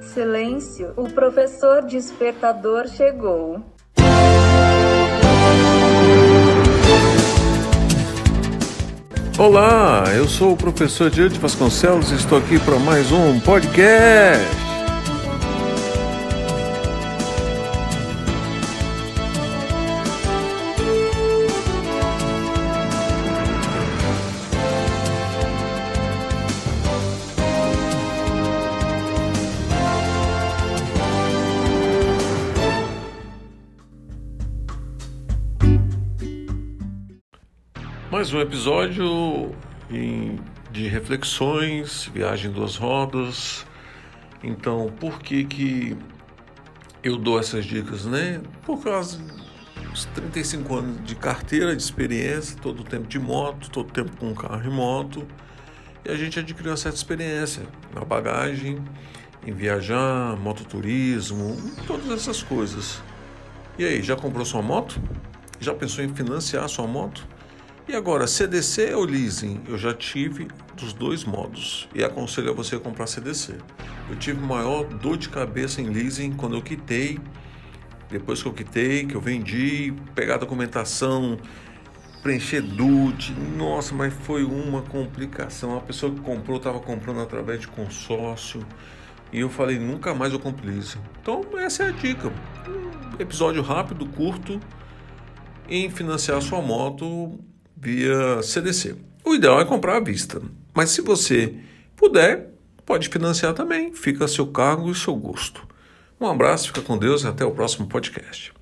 Silêncio, o professor despertador chegou. Olá, eu sou o professor Diante Vasconcelos e estou aqui para mais um podcast. Mais um episódio de reflexões, viagem duas rodas. Então, por que que eu dou essas dicas, né? Por causa dos 35 anos de carteira, de experiência, todo o tempo de moto, todo o tempo com carro e moto. E a gente adquiriu uma certa experiência na bagagem, em viajar, mototurismo, todas essas coisas. E aí, já comprou sua moto? Já pensou em financiar sua moto? E agora, CDC ou leasing? Eu já tive dos dois modos e aconselho a você comprar CDC. Eu tive maior dor de cabeça em leasing quando eu quitei. Depois que eu quitei, que eu vendi, pegar documentação, preencher DUT. Nossa, mas foi uma complicação. A pessoa que comprou estava comprando através de consórcio. E eu falei, nunca mais eu compro leasing. Então, essa é a dica. Um episódio rápido, curto, em financiar sua moto via CDC. O ideal é comprar à vista, mas se você puder, pode financiar também, fica a seu cargo e seu gosto. Um abraço, fica com Deus e até o próximo podcast.